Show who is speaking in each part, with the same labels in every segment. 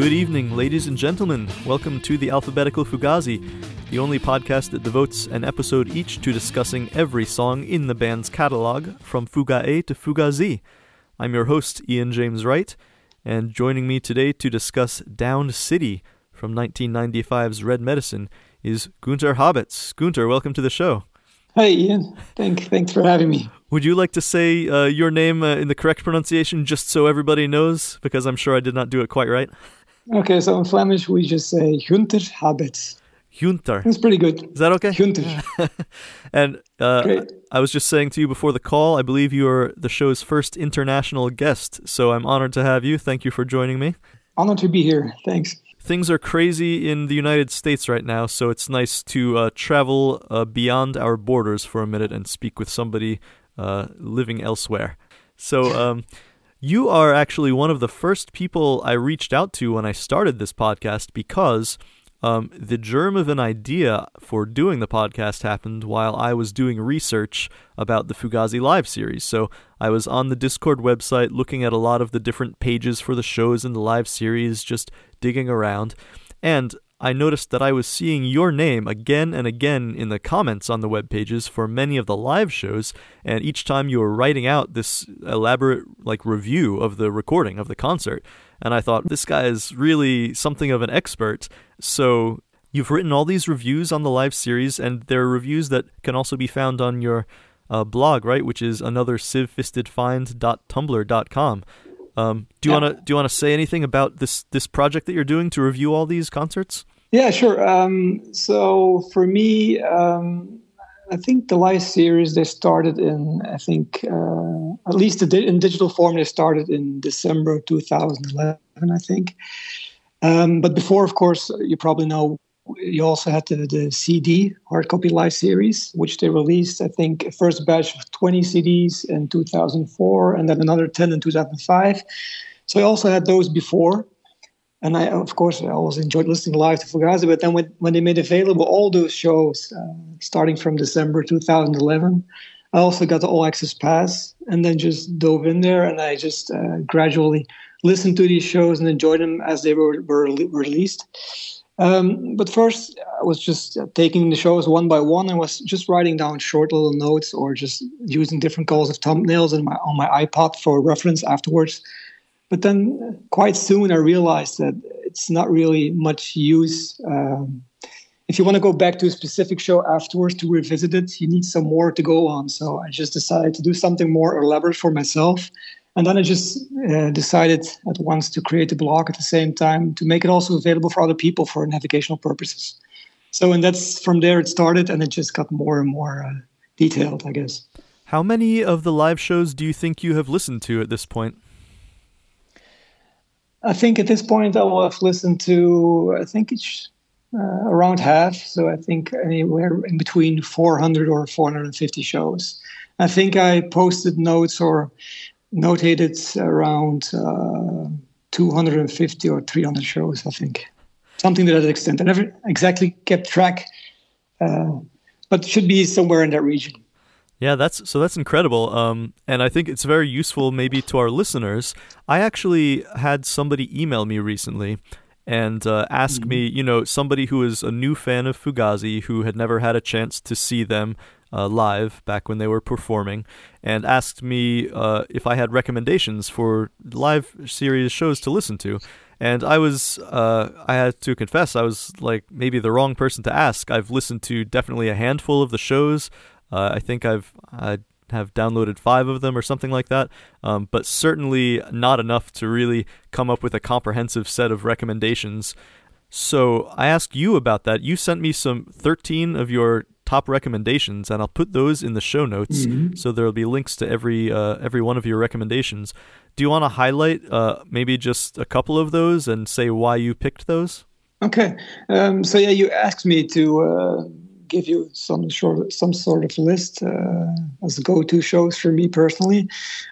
Speaker 1: Good evening, ladies and gentlemen. Welcome to the Alphabetical Fugazi, the only podcast that devotes an episode each to discussing every song in the band's catalog, from Fuga A to Fuga Z. I'm your host, Ian James Wright, and joining me today to discuss Downed City from 1995's Red Medicine is Gunter Habets. Gunter, welcome to the show.
Speaker 2: Hi, Ian. Thank, thanks for having me.
Speaker 1: Would you like to say uh, your name uh, in the correct pronunciation just so everybody knows? Because I'm sure I did not do it quite right.
Speaker 2: Okay, so in Flemish we just say Hunter Habets.
Speaker 1: Hunter.
Speaker 2: That's pretty good.
Speaker 1: Is that okay?
Speaker 2: Gunter.
Speaker 1: and uh,
Speaker 2: Great.
Speaker 1: I was just saying to you before the call, I believe you are the show's first international guest, so I'm honored to have you. Thank you for joining me.
Speaker 2: Honored to be here. Thanks.
Speaker 1: Things are crazy in the United States right now, so it's nice to uh, travel uh, beyond our borders for a minute and speak with somebody uh, living elsewhere. So, um, you are actually one of the first people I reached out to when I started this podcast because um, the germ of an idea for doing the podcast happened while I was doing research about the Fugazi Live series. So I was on the Dischord website looking at a lot of the different pages for the shows in the live series, just digging around. And I noticed that I was seeing your name again and again in the comments on the web pages for many of the live shows, and each time you were writing out this elaborate like review of the recording of the concert. And I thought this guy is really something of an expert. So you've written all these reviews on the live series, and there are reviews that can also be found on your uh, blog, right? Which is another sievefistedfind.tumblr.com. Um, do you
Speaker 2: Yeah.
Speaker 1: want to do you want to say anything about this this project that you're doing to review all these concerts?
Speaker 2: Yeah, sure. Um, so for me, um, I think the live series they started in, I think, uh, at least di- in digital form, they started in December 2011, I think. Um, but before, of course, you probably know, you also had the, the CD hard copy live series, which they released, I think, a first batch of 20 CDs in 2004, and then another 10 in 2005. So I also had those before. And I, of course, I always enjoyed listening live to Fugazi. But then when, when they made available all those shows, uh, starting from December 2011, I also got the All Access Pass and then just dove in there. And I just uh, gradually listened to these shows and enjoyed them as they were, were released. Um, but first, I was just uh, taking the shows one by one. I was just writing down short little notes or just using different colors of thumbnails my, on my iPod for reference afterwards. But then quite soon I realized that it's not really much use. Um, if you want to go back to a specific show afterwards to revisit it, you need some more to go on. So I just decided to do something more elaborate for myself. And then I just uh, decided at once to create a blog at the same time to make it also available for other people for navigational purposes. So, and that's from there it started, and it just got more and more uh, detailed, I guess.
Speaker 1: How many of the live shows do you think you have listened to at this point?
Speaker 2: I think at this point I will have listened to, I think it's uh, around half. So I think anywhere in between 400 or 450 shows. I think I posted notes or notated around uh, 250 or 300 shows, I think. Something to that extent. I never exactly kept track, uh, but should be somewhere in that region.
Speaker 1: Yeah, that's so that's incredible. Um, and I think it's very useful maybe to our listeners. I actually had somebody email me recently and uh, ask me, you know, somebody who is a new fan of Fugazi who had never had a chance to see them uh, live back when they were performing, and asked me uh, if I had recommendations for live series shows to listen to. And I was, uh, I had to confess, I was like maybe the wrong person to ask. I've listened to definitely a handful of the shows. Uh, I think I've I have downloaded five of them or something like that, um, but certainly not enough to really come up with a comprehensive set of recommendations. So I asked you about that. You sent me some 13 of your top recommendations, and I'll put those in the show notes.
Speaker 2: Mhm.
Speaker 1: So there'll be links to every uh, every one of your recommendations. Do you want to highlight uh, maybe just a couple of those and say why you picked those?
Speaker 2: Okay. Um, so yeah, you asked me to uh, give you some sort some sort of list uh, as go-to shows for me personally.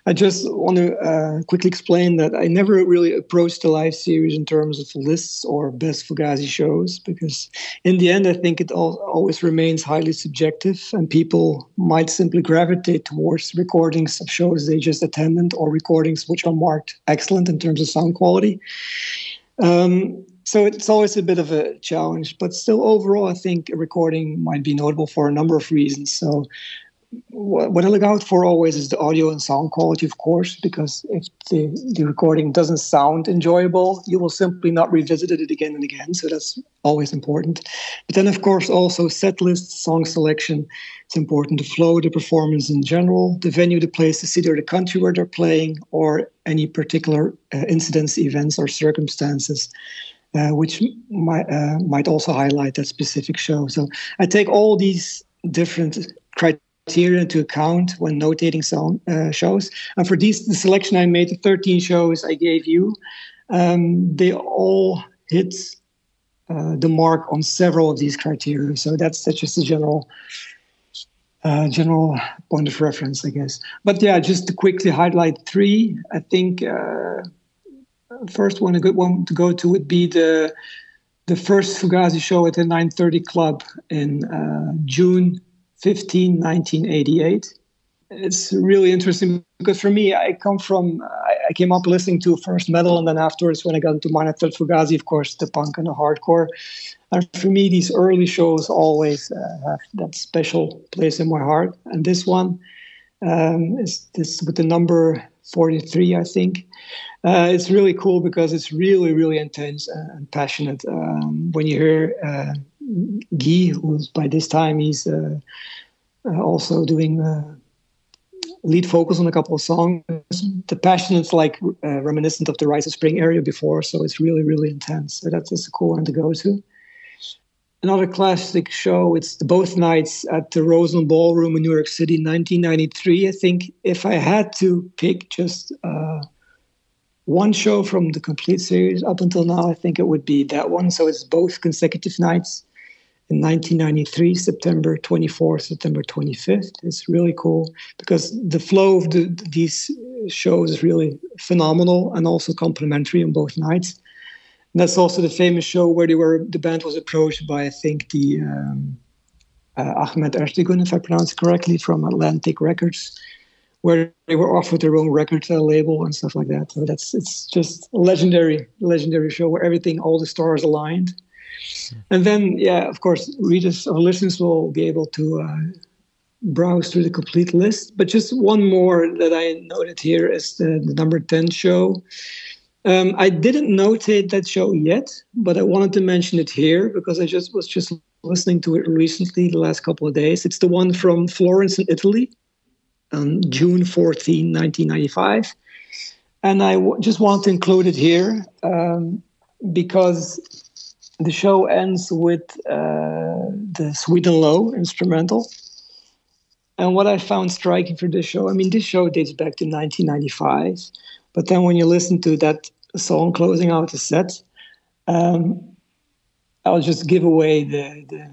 Speaker 2: I just want to uh, quickly explain that I never really approached the live series in terms of lists or best Fugazi shows because in the end I think it all, always remains highly subjective and people might simply gravitate towards recordings of shows they just attended or recordings which are marked excellent in terms of sound quality. Um, so it's always a bit of a challenge, but still overall, I think a recording might be notable for a number of reasons. So what I look out for always is the audio and sound quality, of course, because if the, the recording doesn't sound enjoyable, you will simply not revisit it again and again. So that's always important. But then, of course, also set list, song selection. It's important. The flow, the performance in general, the venue, the place, the city, or the country where they're playing, or any particular uh, incidents, events, or circumstances. Uh, which might uh, might also highlight that specific show. So I take all these different criteria into account when notating song, uh, shows. And for these, the selection I made, the 13 shows I gave you, um, they all hit uh, the mark on several of these criteria. So that's, that's just a general uh, general point of reference, I guess. But yeah, just to quickly highlight three, I think uh, first one, a good one to go to would be the the first Fugazi show at the 930 Club in uh, June 15, 1988. It's really interesting because for me, I come from, I, came up listening to first metal, and then afterwards, when I got into Third Fugazi, of course, the punk and the hardcore. And for me, these early shows always uh, have that special place in my heart. And this one um, is this with the number 43, I think. Uh, it's really cool because it's really, really intense and passionate. Um, when you hear uh, Guy, who's by this time he's uh, uh, also doing uh, lead vocals on a couple of songs. The passion is like uh, reminiscent of the Rites of Spring area before, so it's really really intense. So that's just a cool one to go to. Another classic show. It's both nights at the Roseland Ballroom in New York City, 1993. I think if I had to pick just uh, one show from the complete series up until now, I think it would be that one. So it's both consecutive nights in 1993, September 24th, September 25th. It's really cool because the flow of the, these shows is really phenomenal and also complementary on both nights. And that's also the famous show where they were. The band was approached by, I think, the um, uh, Ahmet Ertegun, if I pronounce it correctly, from Atlantic Records, where they were offered their own record uh, label and stuff like that. So that's it's just a legendary, legendary show where everything, all the stars aligned and then, yeah, of course, readers or listeners will be able to uh, browse through the complete list. But just one more that I noted here is the, the number 10 show. Um, I didn't notate that show yet, but I wanted to mention it here because I just was just listening to it recently, the last couple of days. It's the one from Florence in Italy on June 14, 1995. And I w- just want to include it here um, because the show ends with uh, the Sweet and Low instrumental. And what I found striking for this show, I mean, this show dates back to 1995, but then when you listen to that song closing out the set, um, I'll just give away the, the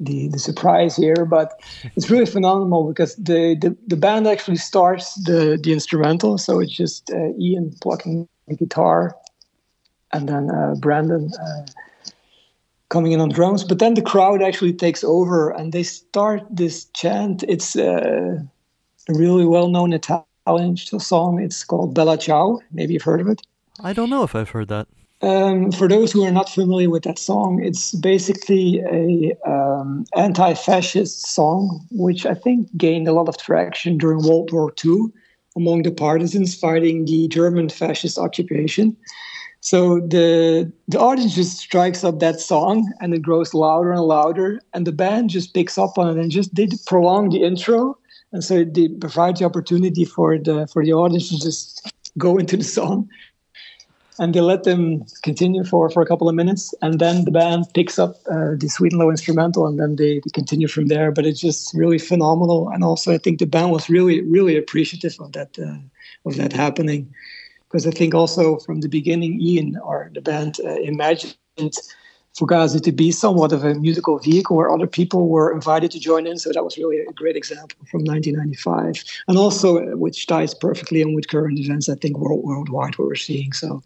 Speaker 2: the, the surprise here, but it's really phenomenal because the, the, the band actually starts the, the instrumental. So it's just uh, Ian plucking the guitar and then uh, Brandon uh, coming in on drums. But then the crowd actually takes over and they start this chant. It's uh, a really well known Italian song. It's called Bella Ciao. Maybe you've heard of it.
Speaker 1: I don't know if I've heard that.
Speaker 2: Um, for those who are not familiar with that song, it's basically a um, anti-fascist song, which I think gained a lot of traction during World War II among the partisans fighting the German fascist occupation. So the the audience just strikes up that song and it grows louder and louder, and the band just picks up on it and just they prolong the intro, and so they provide the opportunity for the for the audience to just go into the song, and they let them continue for for a couple of minutes, and then the band picks up uh, the sweet and low instrumental, and then they, they continue from there. But it's just really phenomenal, and also I think the band was really really appreciative of that uh, of that happening. Because I think also from the beginning, Ian or the band uh, imagined Fugazi to be somewhat of a musical vehicle where other people were invited to join in. So that was really a great example from 1995, and also uh, which ties perfectly in with current events. I think world, worldwide what we're seeing. So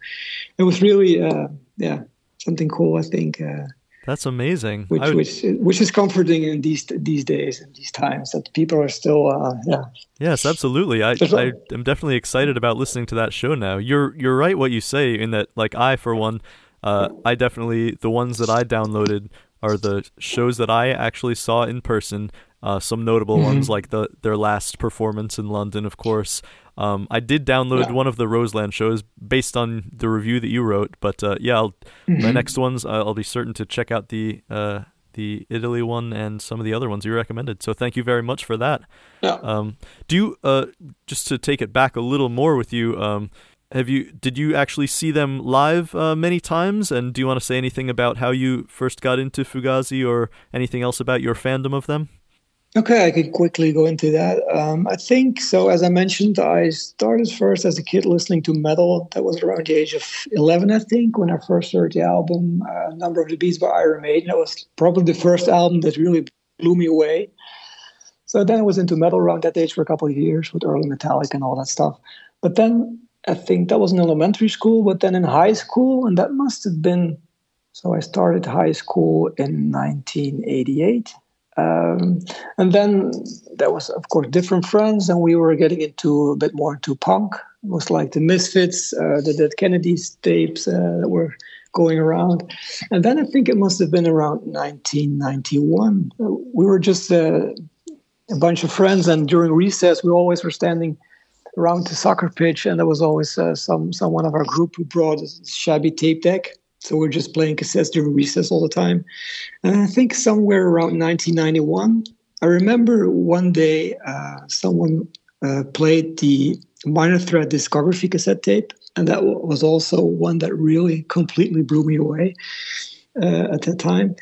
Speaker 2: it was really, uh, yeah, something cool. I think. Uh,
Speaker 1: that's amazing.
Speaker 2: Which, would... which, which is comforting in these these days and these times that people are still, uh, yeah.
Speaker 1: Yes, absolutely. I I am definitely excited about listening to that show now. You're you're right what you say in that like I for one uh, I definitely the ones that I downloaded are the shows that I actually saw in person. Uh, some notable mm-hmm. ones like the their last performance in London, of course. Um, I did download yeah. one of the Roseland shows based on the review that you wrote, but uh, yeah, mm-hmm. my next ones I'll be certain to check out the uh, the Italy one and some of the other ones you recommended. So thank you very much for that.
Speaker 2: Yeah.
Speaker 1: Um, do you uh, just to take it back a little more with you? Um, have you did you actually see them live uh, many times? And do you want to say anything about how you first got into Fugazi or anything else about your fandom of them?
Speaker 2: Okay, I could quickly go into that. Um, I think so. As I mentioned, I started first as a kid listening to metal. That was around the age of 11, I think, when I first heard the album uh, "Number of the Beast" by Iron Maiden. That was probably the first album that really blew me away. So then I was into metal around that age for a couple of years with early Metallica and all that stuff. But then I think that was in elementary school. But then in high school, and that must have been so I started high school in 1988 um, and then there was, of course, different friends, and we were getting into a bit more into punk. It was like the Misfits, uh, the Dead Kennedys tapes uh, that were going around. And then I think it must have been around 1991. We were just uh, a bunch of friends, and during recess, we always were standing around the soccer pitch, and there was always uh, some someone of our group who brought a shabby tape deck so we're just playing cassettes during recess all the time. And I think somewhere around 1991, I remember one day uh, someone uh, played the Minor Threat discography cassette tape. And that was also one that really completely blew me away uh, at that time.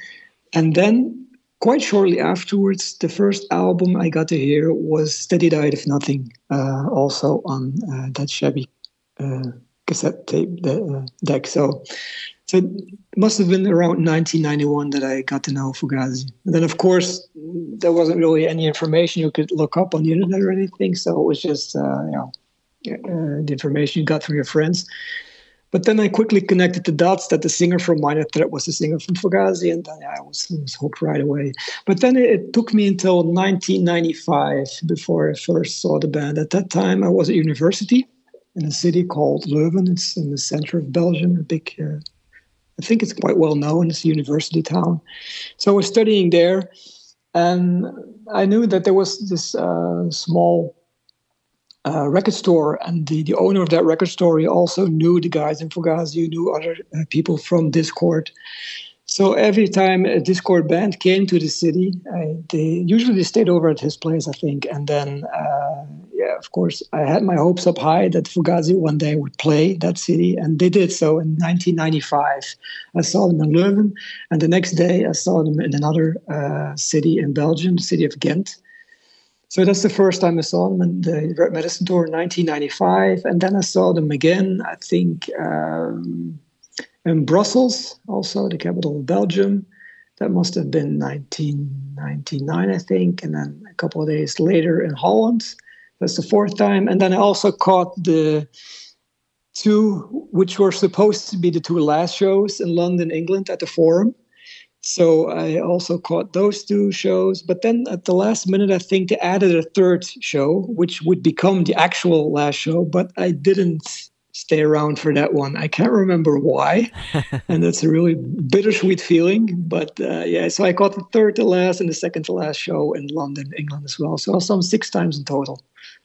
Speaker 2: And then quite shortly afterwards, the first album I got to hear was Steady Diet of Nothing, uh, also on uh, that shabby uh, cassette tape deck. So so it must have been around 1991 that I got to know Fugazi. And then, of course, there wasn't really any information you could look up on the internet or anything. So it was just, uh, you know, uh, the information you got from your friends. But then I quickly connected the dots that the singer from Minor Threat was the singer from Fugazi, and then I was, was hooked right away. But then it, it, took me until 1995 before I first saw the band. At that time, I was at university in a city called Leuven. It's in the center of Belgium, a big uh, I think it's quite well known. It's a university town. So I was studying there, and I knew that there was this uh, small uh, record store, and the, the owner of that record store he also knew the guys in Fugazi, knew other uh, people from Dischord. So every time a Dischord band came to the city, I, they usually stayed over at his place, I think. And then, uh, yeah, of course, I had my hopes up high that Fugazi one day would play that city, and they did so in 1995. I saw them in Leuven, and the next day I saw them in another uh, city in Belgium, the city of Ghent. So that's the first time I saw them in the Red Medicine Tour in 1995, and then I saw them again. I think. Um, in Brussels, also the capital of Belgium. That must have been 1999, I think. And then a couple of days later in Holland. That's the fourth time. And then I also caught the two, which were supposed to be the two last shows in London, England at the Forum. So I also caught those two shows. But then at the last minute, I think they added a third show, which would become the actual last show. But I didn't stay around for that one. I can't remember why, and that's a really bittersweet feeling. But uh, yeah, so I caught the third to last and the second to last show in London, England as well. So some six times in total.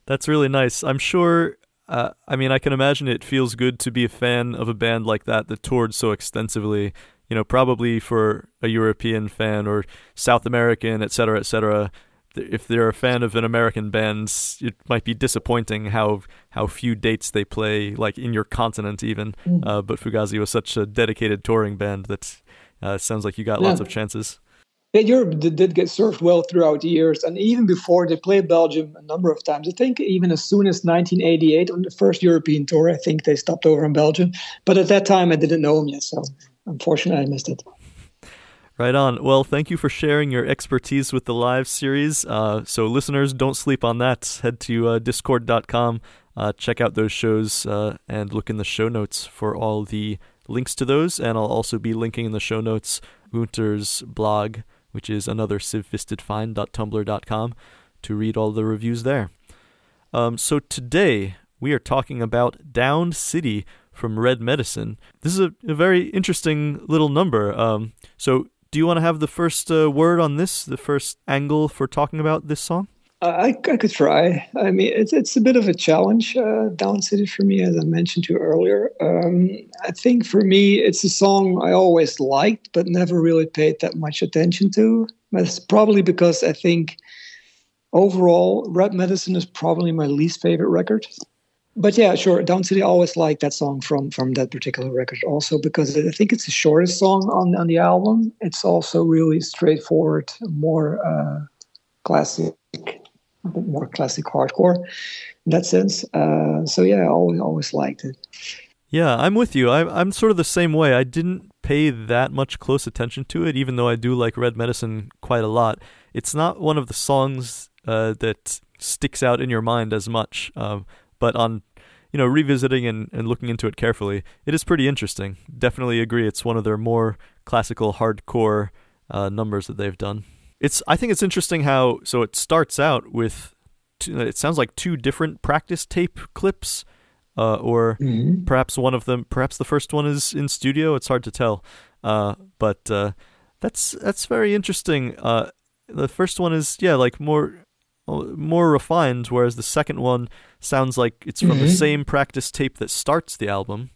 Speaker 1: That's really nice. I'm sure. Uh, I mean, I can imagine it feels good to be a fan of a band like that that toured so extensively. You know, probably for a European fan or South American, et cetera, et cetera if they're a fan of an American band, it might be disappointing how how few dates they play, like in your continent even. Mm. Uh, but Fugazi was such a dedicated touring band that uh, sounds like you got yeah. lots of chances.
Speaker 2: Yeah, Europe did get served well throughout the years, and even before they played Belgium a number of times. I think even as soon as 1988 on the first European tour, I think they stopped over in Belgium. But at that time, I didn't know them yet, so unfortunately, I missed it.
Speaker 1: Right on. Well, thank you for sharing your expertise with the live series. Uh, so, listeners, don't sleep on that. Head to uh, dischord.com, uh, check out those shows, uh, and look in the show notes for all the links to those. And I'll also be linking in the show notes Wouter's blog, which is another sievefistedfind.tumblr.com, to read all the reviews there. Um, so, today we are talking about Downed City from Red Medicine. This is a, a very interesting little number. Um, so, do you want to have the first uh, word on this, the first angle for talking about this song?
Speaker 2: I, I could try. I mean, it's it's a bit of a challenge, uh, Downed City for me, as I mentioned to you earlier. Um, I think for me, it's a song I always liked, but never really paid that much attention to. That's probably because I think overall, Red Medicine is probably my least favorite record. But yeah, sure, Downed City I always liked that song from from that particular record, also because I think it's the shortest song on on the album. It's also really straightforward, more uh, classic more classic hardcore in that sense. Uh, so yeah, I always always liked it.
Speaker 1: Yeah, I'm with you. I'm I'm sort of the same way. I didn't pay that much close attention to it, even though I do like Red Medicine quite a lot. It's not one of the songs uh, that sticks out in your mind as much. Um, but on you know revisiting and, and looking into it carefully, it is pretty interesting. Definitely agree. It's one of their more classical hardcore uh, numbers that they've done. It's I think it's interesting how so it starts out with two, it sounds like two different practice tape clips, uh, or mm-hmm. perhaps one of them, perhaps the first one is in studio. It's hard to tell, uh, but uh, that's that's very interesting. Uh, the first one is yeah like more more refined, whereas the second one sounds like it's from mm-hmm. the same practice tape that starts the album.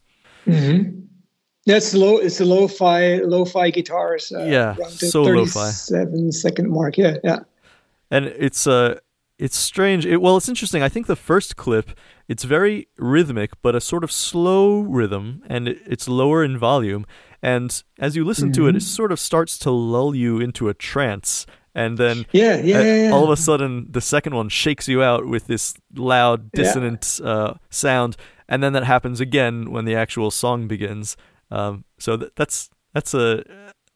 Speaker 2: Mm-hmm. That's low. It's a lo-fi, lo-fi guitars.
Speaker 1: Uh, yeah, so lo-fi.
Speaker 2: Seven second mark. Yeah, yeah.
Speaker 1: And it's uh, it's strange. It, well, it's interesting. I think the first clip, it's very rhythmic, but a sort of slow rhythm, and it, it's lower in volume. And as you listen mm-hmm. to it, it mm-hmm. sort of starts to lull you into a trance. And then,
Speaker 2: yeah, yeah, yeah, yeah,
Speaker 1: all of a sudden, the second one shakes you out with this loud, dissonant uh, sound. And then that happens again when the actual song begins. Um, so th- that's that's a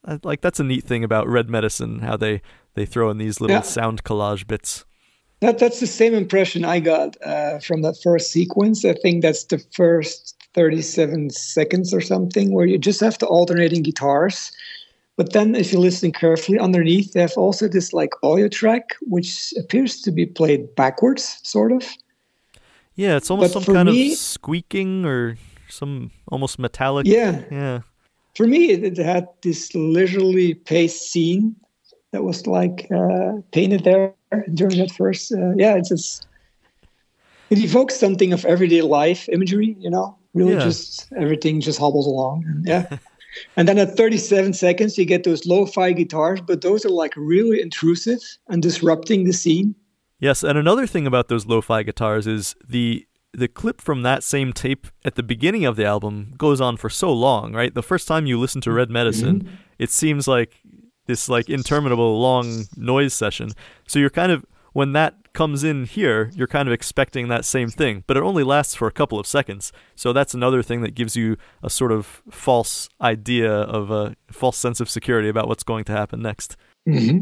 Speaker 1: uh, like that's a neat thing about Red Medicine, how they they throw in these little sound collage bits.
Speaker 2: That that's the same impression I got uh, from that first sequence. I think that's the first 37 seconds or something, where you just have the alternating guitars. But then, if you listen carefully, underneath they have also this like audio track, which appears to be played backwards, sort of.
Speaker 1: Yeah, it's almost but some kind me, of squeaking or some almost metallic.
Speaker 2: Yeah,
Speaker 1: yeah.
Speaker 2: For me, it, had this leisurely paced scene that was like uh, painted there during that first. Uh, yeah, it's just it evokes something of everyday life imagery. You know, really yeah. just everything just hobbles along. And, yeah. and then at 37 seconds, you get those lo-fi guitars, but those are like really intrusive and disrupting the scene.
Speaker 1: Yes, and another thing about those lo-fi guitars is the the clip from that same tape at the beginning of the album goes on for so long, right? The first time you listen to Red Medicine, mm-hmm. it seems like this like interminable long noise session. So you're kind of when that comes in here, you're kind of expecting that same thing, but it only lasts for a couple of seconds. So that's another thing that gives you a sort of false idea of a false sense of security about what's going to happen next.
Speaker 2: Mm-hmm.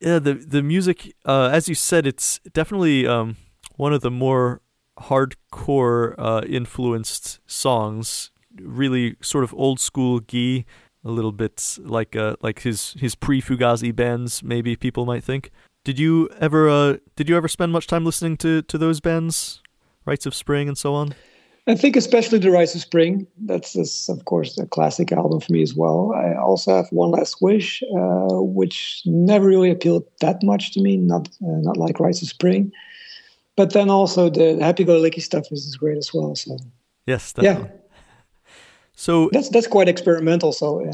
Speaker 1: Yeah, the the music, uh, as you said, it's definitely um, one of the more hardcore uh, influenced songs, really sort of old school Guy, a little bit like uh, like his his pre Fugazi bands. Maybe people might think. Did you ever uh, did you ever spend much time listening to to those bands, Rites of Spring and so on?
Speaker 2: I think especially the Rites of Spring. That's, that's of course a classic album for me as well. I also have One Last Wish, uh, which never really appealed that much to me. Not uh, not like Rites of Spring but then also the happy-go-lucky stuff is, great as well. So
Speaker 1: yes, definitely. yeah. So
Speaker 2: that's that's quite experimental. So yeah.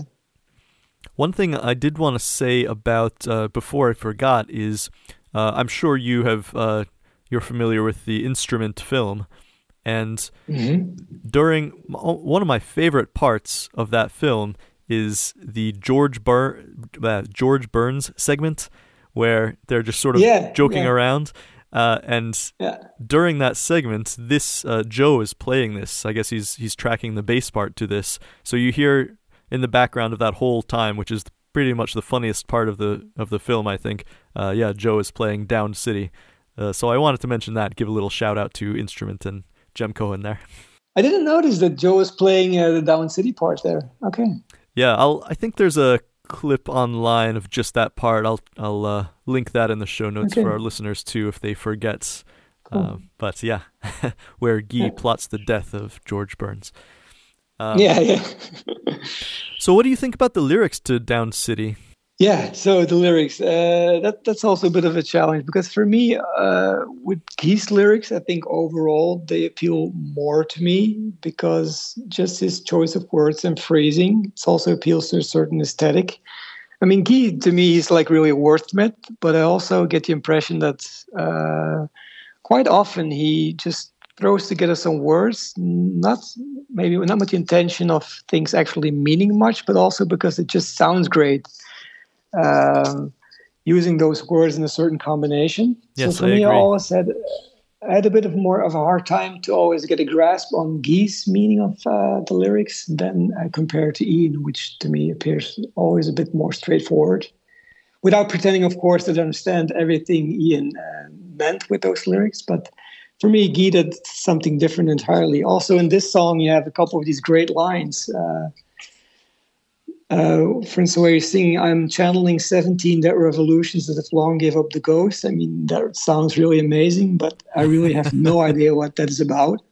Speaker 1: One thing I did want to say about uh, before I forgot is uh, I'm sure you have uh, you're familiar with the instrument film, and
Speaker 2: mm-hmm.
Speaker 1: during one of my favorite parts of that film is the George Bur- uh, George Burns segment where they're just sort of
Speaker 2: yeah,
Speaker 1: joking
Speaker 2: yeah.
Speaker 1: around uh, and
Speaker 2: yeah.
Speaker 1: during that segment, this uh, Joe is playing this. I guess he's he's tracking the bass part to this. So you hear in the background of that whole time, which is pretty much the funniest part of the of the film, I think. Uh, yeah, Joe is playing Downed City. Uh, so I wanted to mention that, give a little shout out to Instrument and Jem Cohen there.
Speaker 2: I didn't notice that Joe was playing uh, the Downed City part there. Okay.
Speaker 1: Yeah, I'll. I think there's a clip online of just that part. I'll I'll uh, link that in the show notes okay. for our listeners too if they forget. Cool. Uh, but yeah, where Guy yeah. plots the death of George Burns.
Speaker 2: Um, yeah, yeah.
Speaker 1: so, what do you think about the lyrics to Downed City?
Speaker 2: Yeah, so the lyrics uh, that that's also a bit of a challenge because for me, uh, with Guy's lyrics, I think overall they appeal more to me because just his choice of words and phrasing it also appeals to a certain aesthetic. I mean, Guy to me is like really a wordsmith, but I also get the impression that uh, quite often he just throws together some words, not maybe not with the intention of things actually meaning much, but also because it just sounds great um, using those words in a certain combination.
Speaker 1: Yes,
Speaker 2: so for
Speaker 1: I
Speaker 2: me,
Speaker 1: agree.
Speaker 2: I always had I had a bit of more of a hard time to always get a grasp on Guy's meaning of uh, the lyrics than uh, compared to Ian, which to me appears always a bit more straightforward. Without pretending, of course, that I understand everything Ian uh, meant with those lyrics, but for me, Gita, something different entirely. Also, in this song, you have a couple of these great lines. Uh, uh, for instance, where you're singing, I'm channeling 17 dead revolutions that have long gave up the ghost. I mean, that sounds really amazing, but I really have no idea what that is about.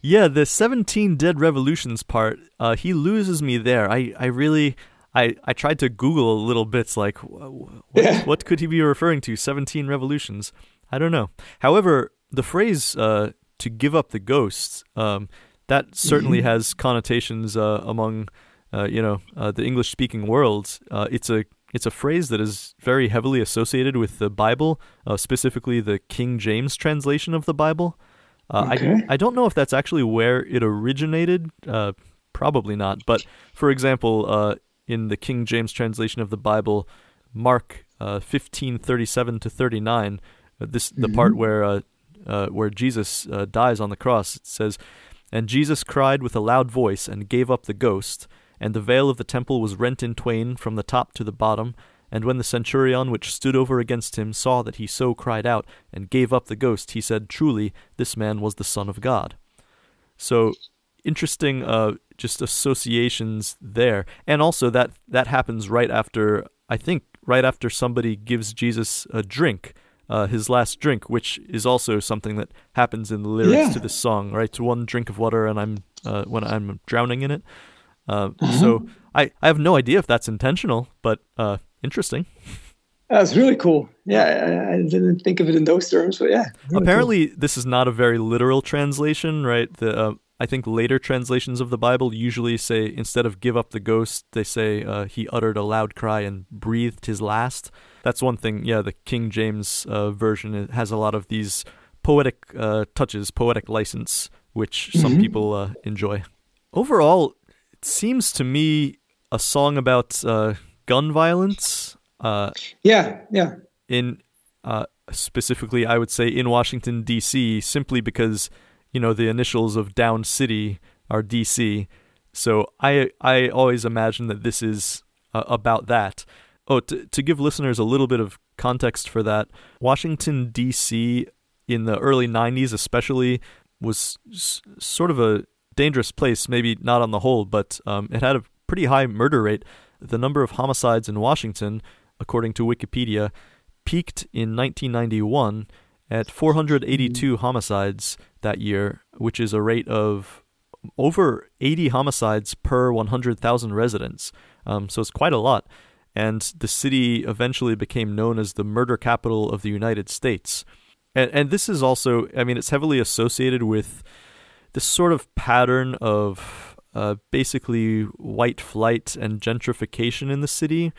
Speaker 1: Yeah, the 17 dead revolutions part, uh, he loses me there. I, I really, I, I tried to Google a little bits like, what,
Speaker 2: Yeah.
Speaker 1: what could he be referring to? 17 revolutions? I don't know. However, the phrase uh, to give up the ghosts, um, that certainly
Speaker 2: Mm-hmm.
Speaker 1: has connotations uh, among, uh, you know, uh, the English speaking world. Uh, it's a it's a phrase that is very heavily associated with the Bible, uh, specifically the King James translation of the Bible. Uh,
Speaker 2: Okay.
Speaker 1: I I don't know if that's actually where it originated. Uh, probably not. But for example, uh, in the King James translation of the Bible, Mark uh, fifteen thirty seven to thirty nine, this the part where uh, uh, where Jesus uh, dies on the cross. It says, "And Jesus cried with a loud voice and gave up the ghost, and the veil of the temple was rent in twain from the top to the bottom." And when the centurion which stood over against him saw that he so cried out and gave up the ghost, he said, Truly, this man was the Son of God. So interesting uh, just associations there. And also that that happens right after I think right after somebody gives Jesus a drink, uh, his last drink, which is also something that happens in the lyrics
Speaker 2: Yeah.
Speaker 1: to this song, right? To one drink of water and I'm uh, when I'm drowning in it. Uh,
Speaker 2: Uh-huh.
Speaker 1: So I, I have no idea if that's intentional, but uh, interesting.
Speaker 2: That's really cool. Yeah, I, didn't think of it in those terms, but yeah. really
Speaker 1: Apparently, this is not a very literal translation, right? The uh, I think later translations of the Bible usually say instead of "give up the ghost," they say uh, he uttered a loud cry and breathed his last. That's one thing. Yeah, the King James uh, version it has a lot of these poetic uh, touches, poetic license, which some
Speaker 2: Mhm.
Speaker 1: people uh, enjoy. Overall, it seems to me a song about uh, gun violence. Uh.
Speaker 2: Yeah, yeah.
Speaker 1: in uh, specifically, I would say in Washington D.C. simply because you know the initials of Downed City are D.C. So I I always imagine that this is uh, about that. Oh, to to give listeners a little bit of context for that, Washington D.C. in the early '90s, especially, was s- sort of a dangerous place. Maybe not on the whole, but um, it had a pretty high murder rate. The number of homicides in Washington, according to Wikipedia, peaked in 1991 at 482 homicides that year, which is a rate of over 80 homicides per 100,000 residents. Um, so it's quite a lot. And the city eventually became known as the murder capital of the United States. And, and this is also, I mean, it's heavily associated with this sort of pattern of uh, basically white flight and gentrification in the city.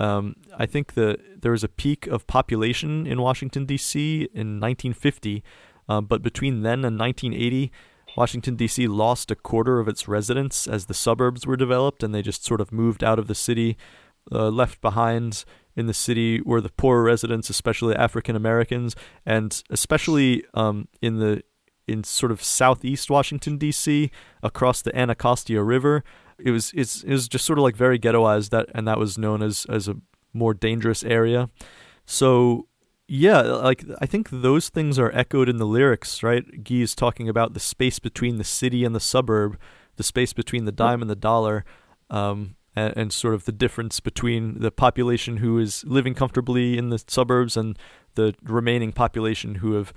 Speaker 1: Um, I think that there was a peak of population in Washington D.C. in 1950, uh, but between then and 1980, Washington D.C. lost a quarter of its residents as the suburbs were developed, and they just sort of moved out of the city. Uh, left behind in the city were the poorer residents, especially African Americans, and especially um, in the in sort of southeast Washington D.C. across the Anacostia River. It was it's, it was just sort of like very ghettoized that, and that was known as as a more dangerous area. So yeah, like I think those things are echoed in the lyrics, right? Guy is talking about the space between the city and the suburb, the space between the dime and the dollar, um, and, and sort of the difference between the population who is living comfortably in the suburbs and the remaining population who have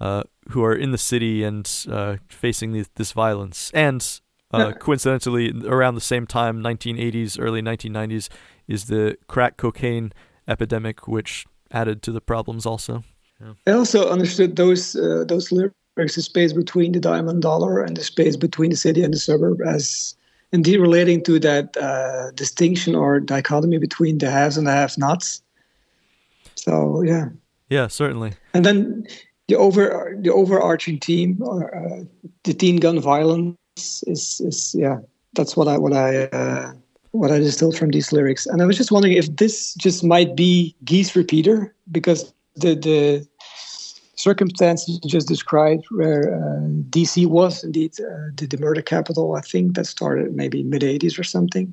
Speaker 1: uh, who are in the city and uh, facing this, this violence. And uh, coincidentally, around the same time, 1980s, early 1990s, is the crack cocaine epidemic, which added to the problems also.
Speaker 2: Yeah. I also understood those uh, those lyrics, the space between the diamond dollar and the space between the city and the suburb, as indeed relating to that uh, distinction or dichotomy between the haves and the have-nots. So yeah.
Speaker 1: Yeah, certainly.
Speaker 2: And then the over the overarching theme, or uh, the teen gun violence, is is yeah. That's what I what I uh, what I distilled from these lyrics. And I was just wondering if this just might be Geese repeater because the the circumstances you just described, where uh, DC was indeed uh, the, the, murder capital, I think that started maybe mid 80s or something,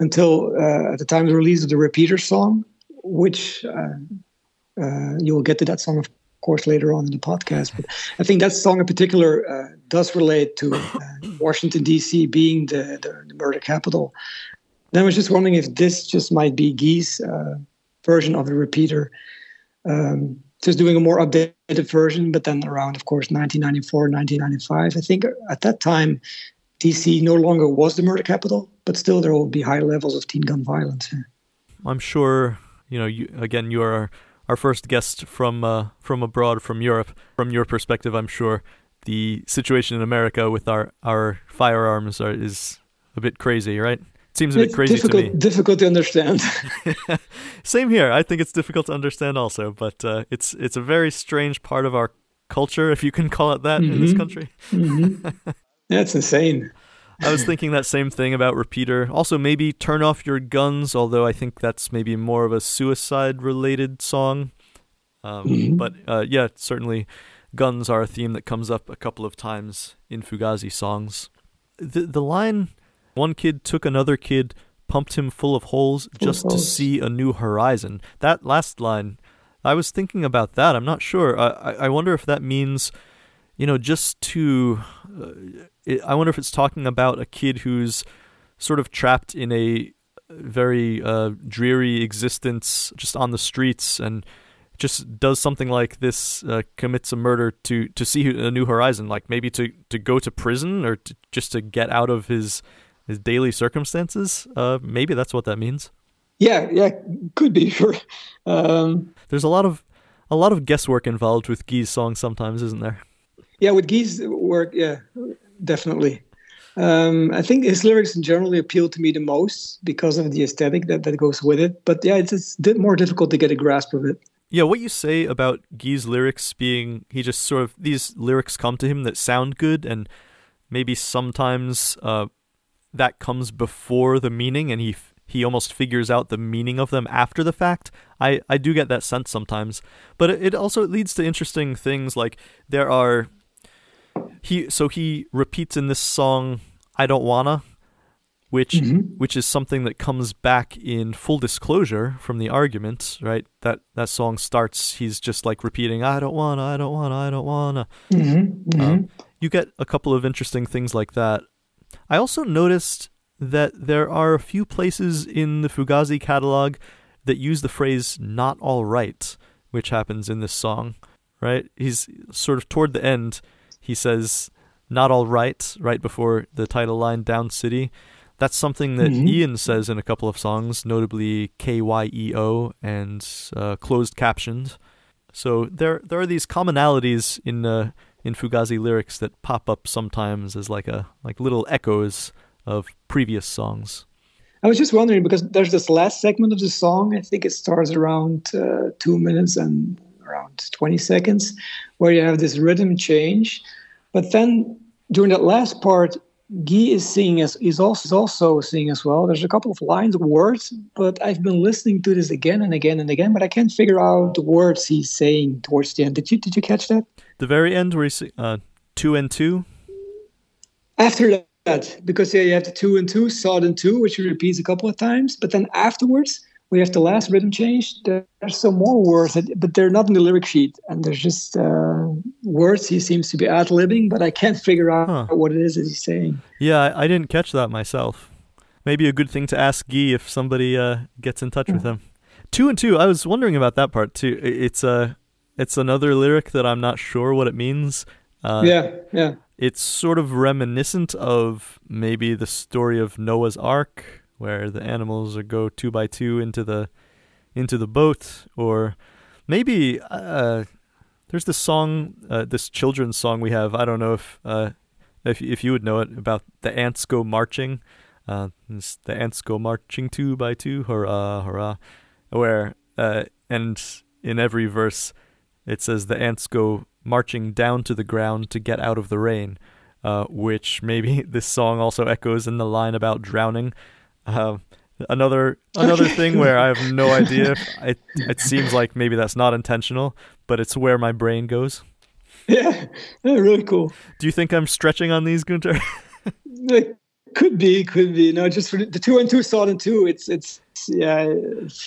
Speaker 2: until uh, at the time of the release of the Repeater song, which uh, uh, you will get to that song, of course, later on in the podcast. But I think that song in particular uh, does relate to Washington, D.C. being the, the, the, murder capital. And I was just wondering if this just might be Guy's version of the Repeater. Um, just doing a more updated version, but then around, of course, 1994, 1995. I think at that time, DC no longer was the murder capital, but still there will be high levels of teen gun violence.
Speaker 1: I'm sure, you know, you, again, you are our first guest from uh, from abroad, from Europe. From your perspective, I'm sure the situation in America with our, our firearms are, is a bit crazy, right? Seems a bit crazy
Speaker 2: difficult,
Speaker 1: to me.
Speaker 2: Difficult to understand.
Speaker 1: Same here. I think it's difficult to understand also, but uh, it's it's a very strange part of our culture, if you can call it that, mm-hmm. in this mm-hmm. country.
Speaker 2: mm-hmm. That's insane.
Speaker 1: I was thinking that same thing about Repeater. Also, maybe Turn Off Your Guns, although I think that's maybe more of a suicide related song. Um, mm-hmm. But uh, yeah, certainly guns are a theme that comes up a couple of times in Fugazi songs. The, the line one kid took another kid, pumped him full of holes just to see a new horizon. That last line, I was thinking about that. I'm not sure. I, I wonder if that means, you know, just to. Uh, it, I wonder if it's talking about a kid who's sort of trapped in a very uh, dreary existence just on the streets and just does something like this, uh, commits a murder to to see a new horizon, like maybe to to go to prison or to, just to get out of his his daily circumstances. Uh, maybe that's what that means.
Speaker 2: Yeah, yeah, could be sure. Um,
Speaker 1: There's a lot of a lot of guesswork involved with Guy's songs sometimes, isn't there?
Speaker 2: Yeah, with Guy's work, yeah, definitely. Um, I think his lyrics generally appeal to me the most because of the aesthetic that, that goes with it. But yeah, it's, it's more difficult to get a grasp of it.
Speaker 1: Yeah, what you say about Guy's lyrics being, he just sort of, these lyrics come to him that sound good and maybe sometimes uh, that comes before the meaning and he he almost figures out the meaning of them after the fact. I, I do get that sense sometimes. But it, it also leads to interesting things like there are he so he repeats in this song I don't wanna which mm-hmm. which is something that comes back in full disclosure from the argument, right? That that song starts he's just like repeating I don't wanna, I don't wanna, I don't wanna.
Speaker 2: Mm-hmm. Mm-hmm. Um,
Speaker 1: you get a couple of interesting things like that I also noticed that there are a few places in the Fugazi catalog that use the phrase not all right, which happens in this song, right? He's sort of toward the end, he says not all right right before the title line down city. That's something that mm-hmm. Ian says in a couple of songs, notably KYEO and uh, Closed Captions. So there there are these commonalities in uh, in Fugazi lyrics that pop up sometimes as like a like little echoes of previous songs.
Speaker 2: I was just wondering because there's this last segment of the song. I think it starts around uh, two minutes and around 20 seconds, where you have this rhythm change. But then during that last part, Guy is seeing as is also is also singing as well. There's a couple of lines, of words, but I've been listening to this again and again and again, but I can't figure out the words he's saying towards the end. Did you did you catch that?
Speaker 1: The very end where he's uh, two and two.
Speaker 2: After that, because yeah, you have the two and two, sod and two, which he repeats a couple of times, but then afterwards we have the last rhythm change. There's some more words, but they're not in the lyric sheet, and there's just uh, words he seems to be ad libbing, but I can't figure out huh. what it is that he's saying.
Speaker 1: Yeah, I, didn't catch that myself. Maybe a good thing to ask Guy if somebody uh, gets in touch with him. Two and two. I was wondering about that part too. It's a, uh, it's another lyric that I'm not sure what it means.
Speaker 2: Uh, yeah, yeah.
Speaker 1: it's sort of reminiscent of maybe the story of Noah's Ark, where the animals go two by two into the into the boat, or maybe uh, there's this song, uh, this children's song we have. I don't know if uh, if if you would know it about the ants go marching. Uh, the ants go marching two by two, hurrah, hurrah. Where uh, and in every verse it says the ants go marching down to the ground to get out of the rain, uh, which maybe this song also echoes in the line about drowning. Uh, another another thing where I have no idea. It it seems like maybe that's not intentional, but it's where my brain goes.
Speaker 2: Yeah, yeah really cool.
Speaker 1: Do you think I'm stretching on these, Gunter?
Speaker 2: could be, could be. No, just for the, two and two solid and two. It's it's yeah,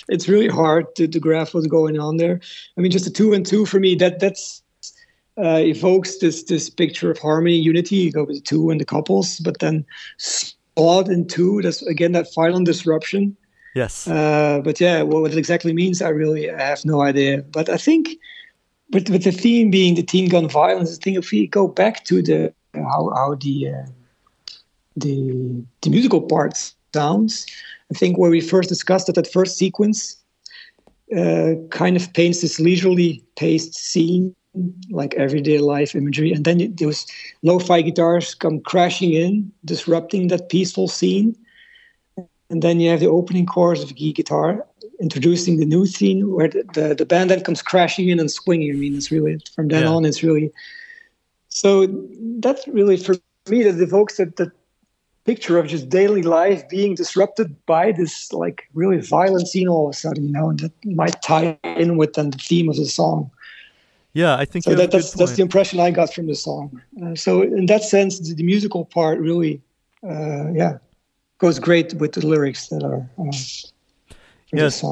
Speaker 2: it's, really hard to, to grasp what's going on there. I mean, just the two and two for me. That that's uh, evokes this this picture of harmony, unity. You go with the two and the couples, but then odd and two. That's again that violent disruption.
Speaker 1: Yes.
Speaker 2: Uh, but yeah, what, what it exactly means, I really have no idea. But I think, with with the theme being the teen gun violence, I think if we go back to the how how the uh, the the musical part sounds, I think where we first discussed it, that first sequence uh, kind of paints this leisurely paced scene like everyday life imagery. And then those lo-fi guitars come crashing in, disrupting that peaceful scene. And then you have the opening chorus of Guy guitar introducing the new scene where the, the, the, band then comes crashing in and swinging. I mean, it's really, from then yeah. on, it's really, so that's really for me that evokes that, that picture of just daily life being disrupted by this like really violent scene all of a sudden, you know, and that might tie in with then the theme of the song.
Speaker 1: Yeah, I think
Speaker 2: so. That, that's that's the impression I got from the song. Uh, so in that sense, the, the musical part really, uh, yeah, goes great with the lyrics that are. Uh,
Speaker 1: yes.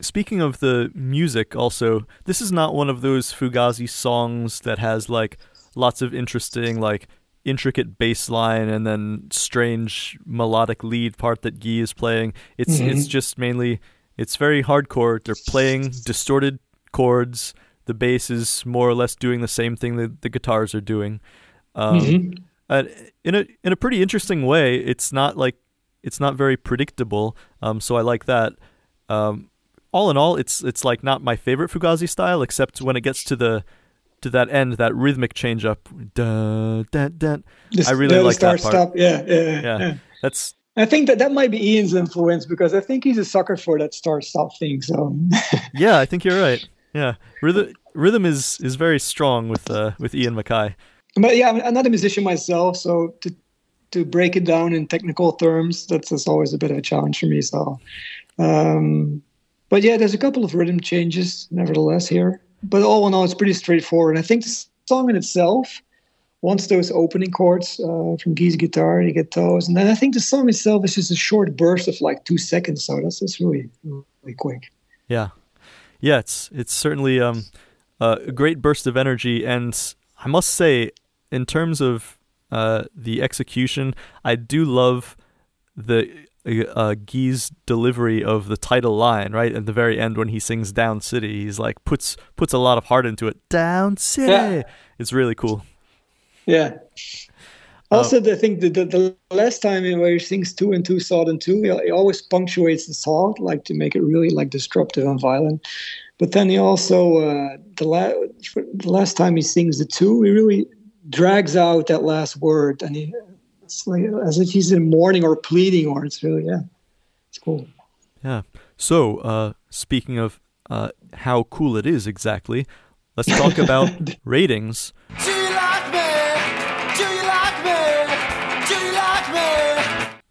Speaker 1: Speaking of the music, also, this is not one of those Fugazi songs that has like lots of interesting like intricate bass line and then strange melodic lead part that Guy is playing. It's mm-hmm. it's just mainly it's very hardcore. They're playing distorted chords the bass is more or less doing the same thing that the guitars are doing. Um, mm-hmm. and in a in a pretty interesting way, it's not like it's not very predictable. Um, so I like that. Um, all in all, it's it's like not my favorite Fugazi style, except when it gets to the to that end, that rhythmic change up. Dun. I really like that part. Stop.
Speaker 2: Yeah, yeah, yeah,
Speaker 1: yeah. That's.
Speaker 2: I think that that might be Ian's influence because I think he's a sucker for that start stop thing. So.
Speaker 1: yeah, I think you're right. Yeah, rhythm rhythm is is very strong with uh, with Ian MacKaye.
Speaker 2: But yeah, I'm not a musician myself, so to to break it down in technical terms, that's, that's always a bit of a challenge for me. So, um, but yeah, there's a couple of rhythm changes nevertheless here. But all in all, it's pretty straightforward. And I think the song in itself, once those opening chords uh, from Guy's guitar, you get those, and then I think the song itself is just a short burst of like two seconds. So that's just really really quick.
Speaker 1: Yeah, yeah, it's it's certainly um, a great burst of energy, and I must say, in terms of uh, the execution, I do love the uh, Guy's delivery of the title line right at the very end when he sings "Downed City." He's like puts puts a lot of heart into it. Downed City. Yeah. It's really cool.
Speaker 2: Yeah. Also, uh, I think the, the, the, last time where he sings two and two, sawed and two, he, he always punctuates the song like to make it really like disruptive and violent. But then he also uh, the, la- the last time he sings the two, he really drags out that last word, and he it's like as if he's in mourning or pleading, or it's really yeah, it's cool.
Speaker 1: Yeah. So uh, speaking of uh, how cool it is exactly, let's talk about ratings.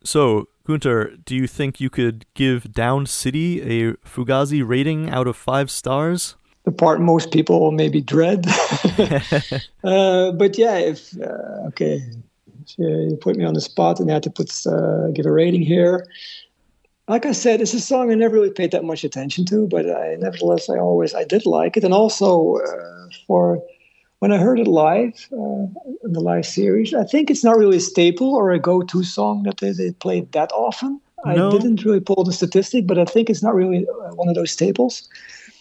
Speaker 1: So, Gunter, do you think you could give Downed City a Fugazi rating out of five stars?
Speaker 2: The part most people maybe dread. uh, but yeah, if uh, okay, if you put me on the spot and I had to put uh, give a rating here. Like I said, it's a song I never really paid that much attention to, but I nevertheless I always I did like it, and also uh, for when I heard it live uh, in the live series, I think it's not really a staple or a go-to song that they, they played that often. No. I didn't really pull the statistic, but I think it's not really uh, one of those staples.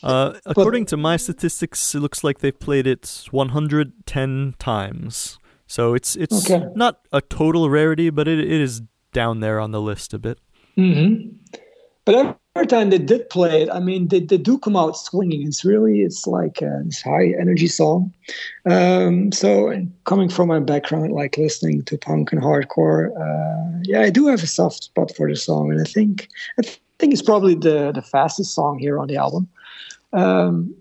Speaker 1: Uh, according but, to my statistics, it looks like they've played it 110 times. So it's it's
Speaker 2: Okay.
Speaker 1: not a total rarity, but it it is down there on the list a bit.
Speaker 2: hmm But time they did play it, I mean, they, they do come out swinging. It's really, it's like a, high energy song. Um, so, coming from my background, like listening to punk and hardcore, uh, yeah, I do have a soft spot for the song, and I think I think it's probably the the fastest song here on the album. Um,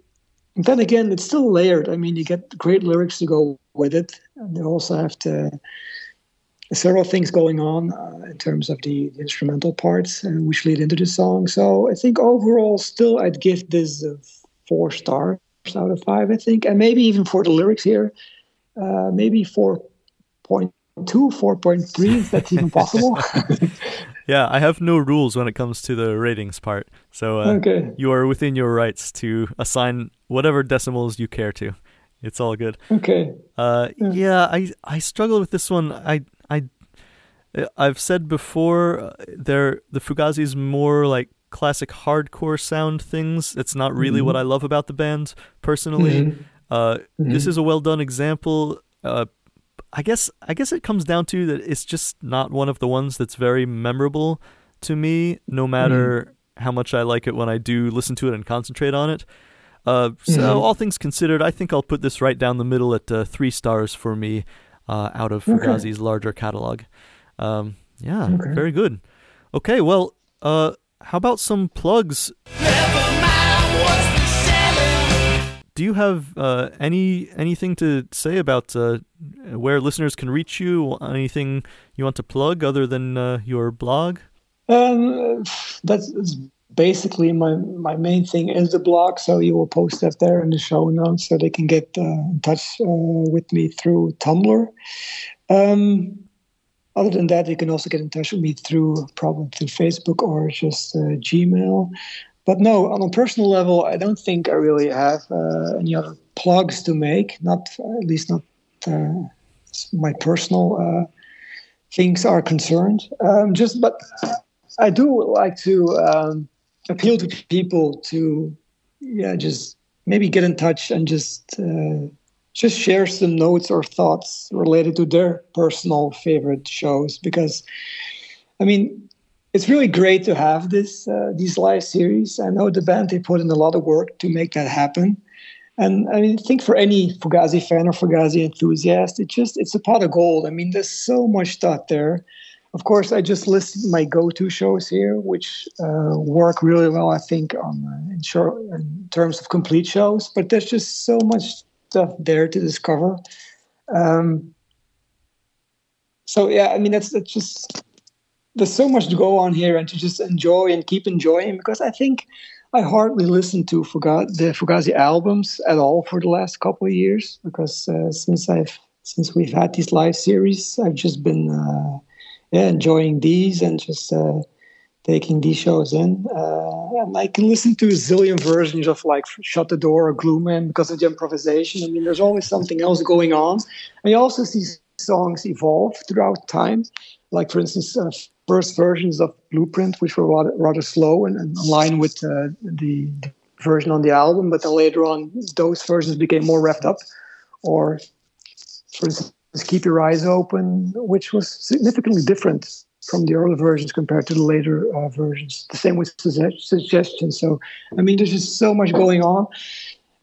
Speaker 2: then again, it's still layered. I mean, you get great lyrics to go with it, and they also have to several things going on uh, in terms of the, the instrumental parts, uh, which lead into the song. So I think overall, still, I'd give this uh, four stars out of five. I think, and maybe even for the lyrics here, uh, maybe 4.2, 4.3, if that's even possible.
Speaker 1: Yeah, I have no rules when it comes to the ratings part, so uh,
Speaker 2: okay,
Speaker 1: you are within your rights to assign whatever decimals you care to. It's all good.
Speaker 2: okay,
Speaker 1: Uh,
Speaker 2: Yeah.
Speaker 1: yeah, I I struggle with this one. I I I've said before, uh, they're the Fugazi's more like classic hardcore sound things. It's not really
Speaker 2: Mhm.
Speaker 1: what I love about the band personally.
Speaker 2: Mhm.
Speaker 1: Uh, this
Speaker 2: Mhm.
Speaker 1: is a well done example. Uh, I guess I guess it comes down to that it's just not one of the ones that's very memorable to me, no matter how much I like it when I do listen to it and concentrate on it. Uh, so
Speaker 2: Mhm.
Speaker 1: all things considered, I think I'll put this right down the middle at uh, three stars for me uh, out of
Speaker 2: Okay.
Speaker 1: Fugazi's larger catalog. Um, yeah,
Speaker 2: Okay.
Speaker 1: very good. Okay, well, uh, how about some plugs? Do you have uh, any anything to say about uh, where listeners can reach you? Anything you want to plug other than uh, your blog?
Speaker 2: Um, that's, that's basically my my main thing is the blog. So you will post that there in the show notes, so they can get uh, in touch uh, with me through Tumblr. Um, other than that, you can also get in touch with me through probably through Facebook or just uh, Gmail. But no, on a personal level, I don't think I really have uh, any other plugs to make. Not at least not uh, my personal uh, things are concerned. Um, just but I do like to um, appeal to people to, yeah, just maybe get in touch and just uh, just share some notes or thoughts related to their personal favorite shows. Because, I mean, it's really great to have this uh, these live series. I know the band they put in a lot of work to make that happen. And I mean, I think for any Fugazi fan or Fugazi enthusiast, it just it's a pot of gold. I mean, there's so much thought there. Of course, I just listed my go-to shows here, which uh, work really well, I think, on uh, in, short, in terms of complete shows. But there's just so much stuff there to discover. Um, so yeah, I mean, that's that's just there's so much to go on here, and to just enjoy and keep enjoying because I think I hardly listened to Fugazi, the Fugazi albums at all for the last couple of years because uh, since I've since we've had these live series, I've just been uh, yeah enjoying these and just uh, taking these shows in. Uh, and I can listen to a zillion versions of like Shut the Door or Glue Man because of the improvisation. I mean, there's always something else going on, and you also see songs evolve throughout time. Like for instance, uh, first versions of Blueprint, which were rather, rather slow and, in line with uh, the, the version on the album, but then later on, those versions became more revved up. Or, for instance, Keep Your Eyes Open, which was significantly different from the early versions compared to the later uh, versions. The same with suggestions. So, I mean, there's just so much going on.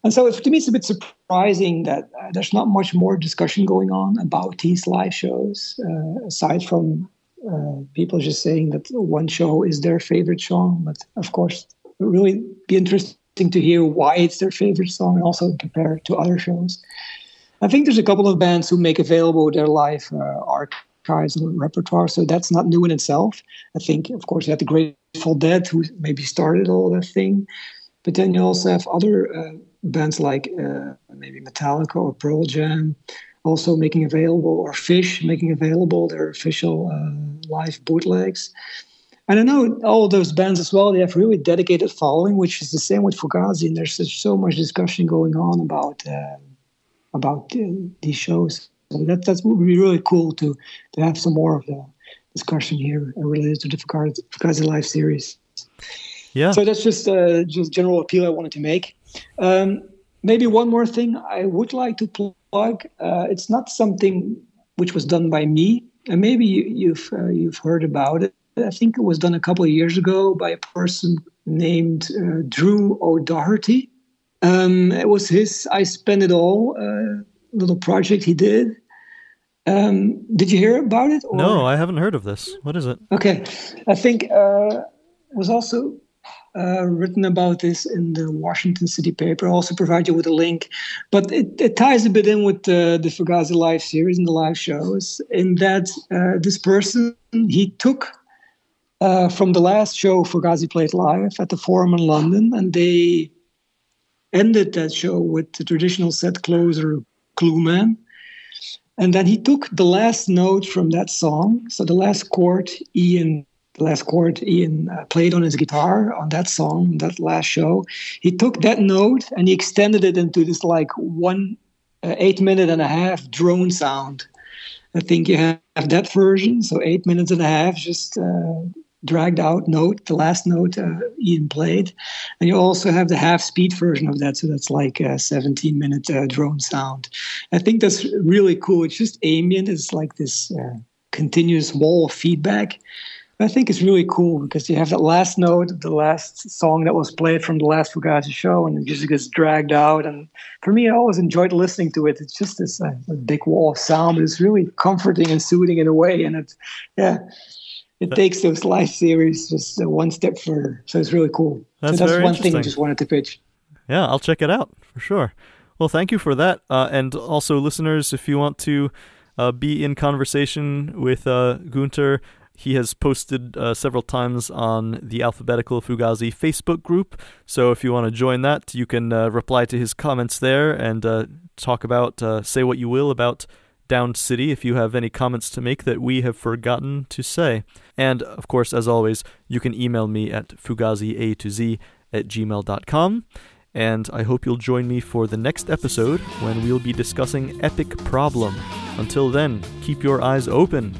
Speaker 2: And so, to me, it's a bit surprising that uh, there's not much more discussion going on about these live shows, uh, aside from uh, people just saying that one show is their favorite song. But of course, it really be interesting to hear why it's their favorite song and also compare it to other shows. I think there's a couple of bands who make available their live uh, archives and repertoire, so that's not new in itself. I think, of course, you have the Grateful Dead who maybe started all that thing, but then you also have other uh, bands like uh, maybe Metallica or Pearl Jam also making available, or Phish making available their official uh, live bootlegs. And I know all those bands as well, they have really dedicated following, which is the same with Fugazi. And there's so much discussion going on about uh, about uh, these shows. So that that would be really cool to to have some more of the discussion here related to the Fugazi, Live series.
Speaker 1: Yeah.
Speaker 2: So that's just uh, just general appeal I wanted to make. Um, maybe one more thing I would like to plug. Uh, it's not something which was done by me. And maybe you, have uh, you've heard about it. I think it was done a couple of years ago by a person named uh, Drew O'Doherty. Um, it was his "I Spend It All" uh, little project he did. Um, did you hear about it?
Speaker 1: Or? No, I haven't heard of this. What is it?
Speaker 2: Okay, I think uh, was also uh, written about this in the Washington City paper. I'll also provide you with a link, but it, it ties a bit in with the, the Fugazi live series and the live shows. In that uh, this person he took uh, from the last show Fugazi played live at the Forum in London, and they ended that show with the traditional set closer Glue Man. And then he took the last note from that song. So the last chord Ian the last chord Ian uh, played on his guitar on that song, that last show. He took that note and he extended it into this like one uh, eight minute and a half drone sound. I think you have that version, so eight minutes and a half, just uh, dragged out note, the last note uh, Ian played. And you also have the half speed version of that. So that's like a 17 minute uh, drone sound. I think that's really cool. It's just ambient. It's like this uh, continuous wall of feedback. I think it's really cool because you have that last note, the last song that was played from the last Fugazi show, and it just gets dragged out. And for me, I always enjoyed listening to it. It's just this uh, big wall of sound. It's really comforting and soothing in a way. And it's, yeah, it takes those live series just uh, one step further. So it's really cool. That's, so that's one thing I just wanted to pitch.
Speaker 1: Yeah, I'll check it out for sure. Well, thank you for that. Uh, and also, listeners, if you want to uh, be in conversation with uh, Gunter, he has posted uh, several times on the Alphabetical Fugazi Facebook group. So if you want to join that, you can uh, reply to his comments there and uh, talk about, say what you will about Downed City if you have any comments to make that we have forgotten to say. And of course, as always, you can email me at fugazia to z at gmail.com. And I hope you'll join me for the next episode when we'll be discussing Epic Problem. Until then, keep your eyes open.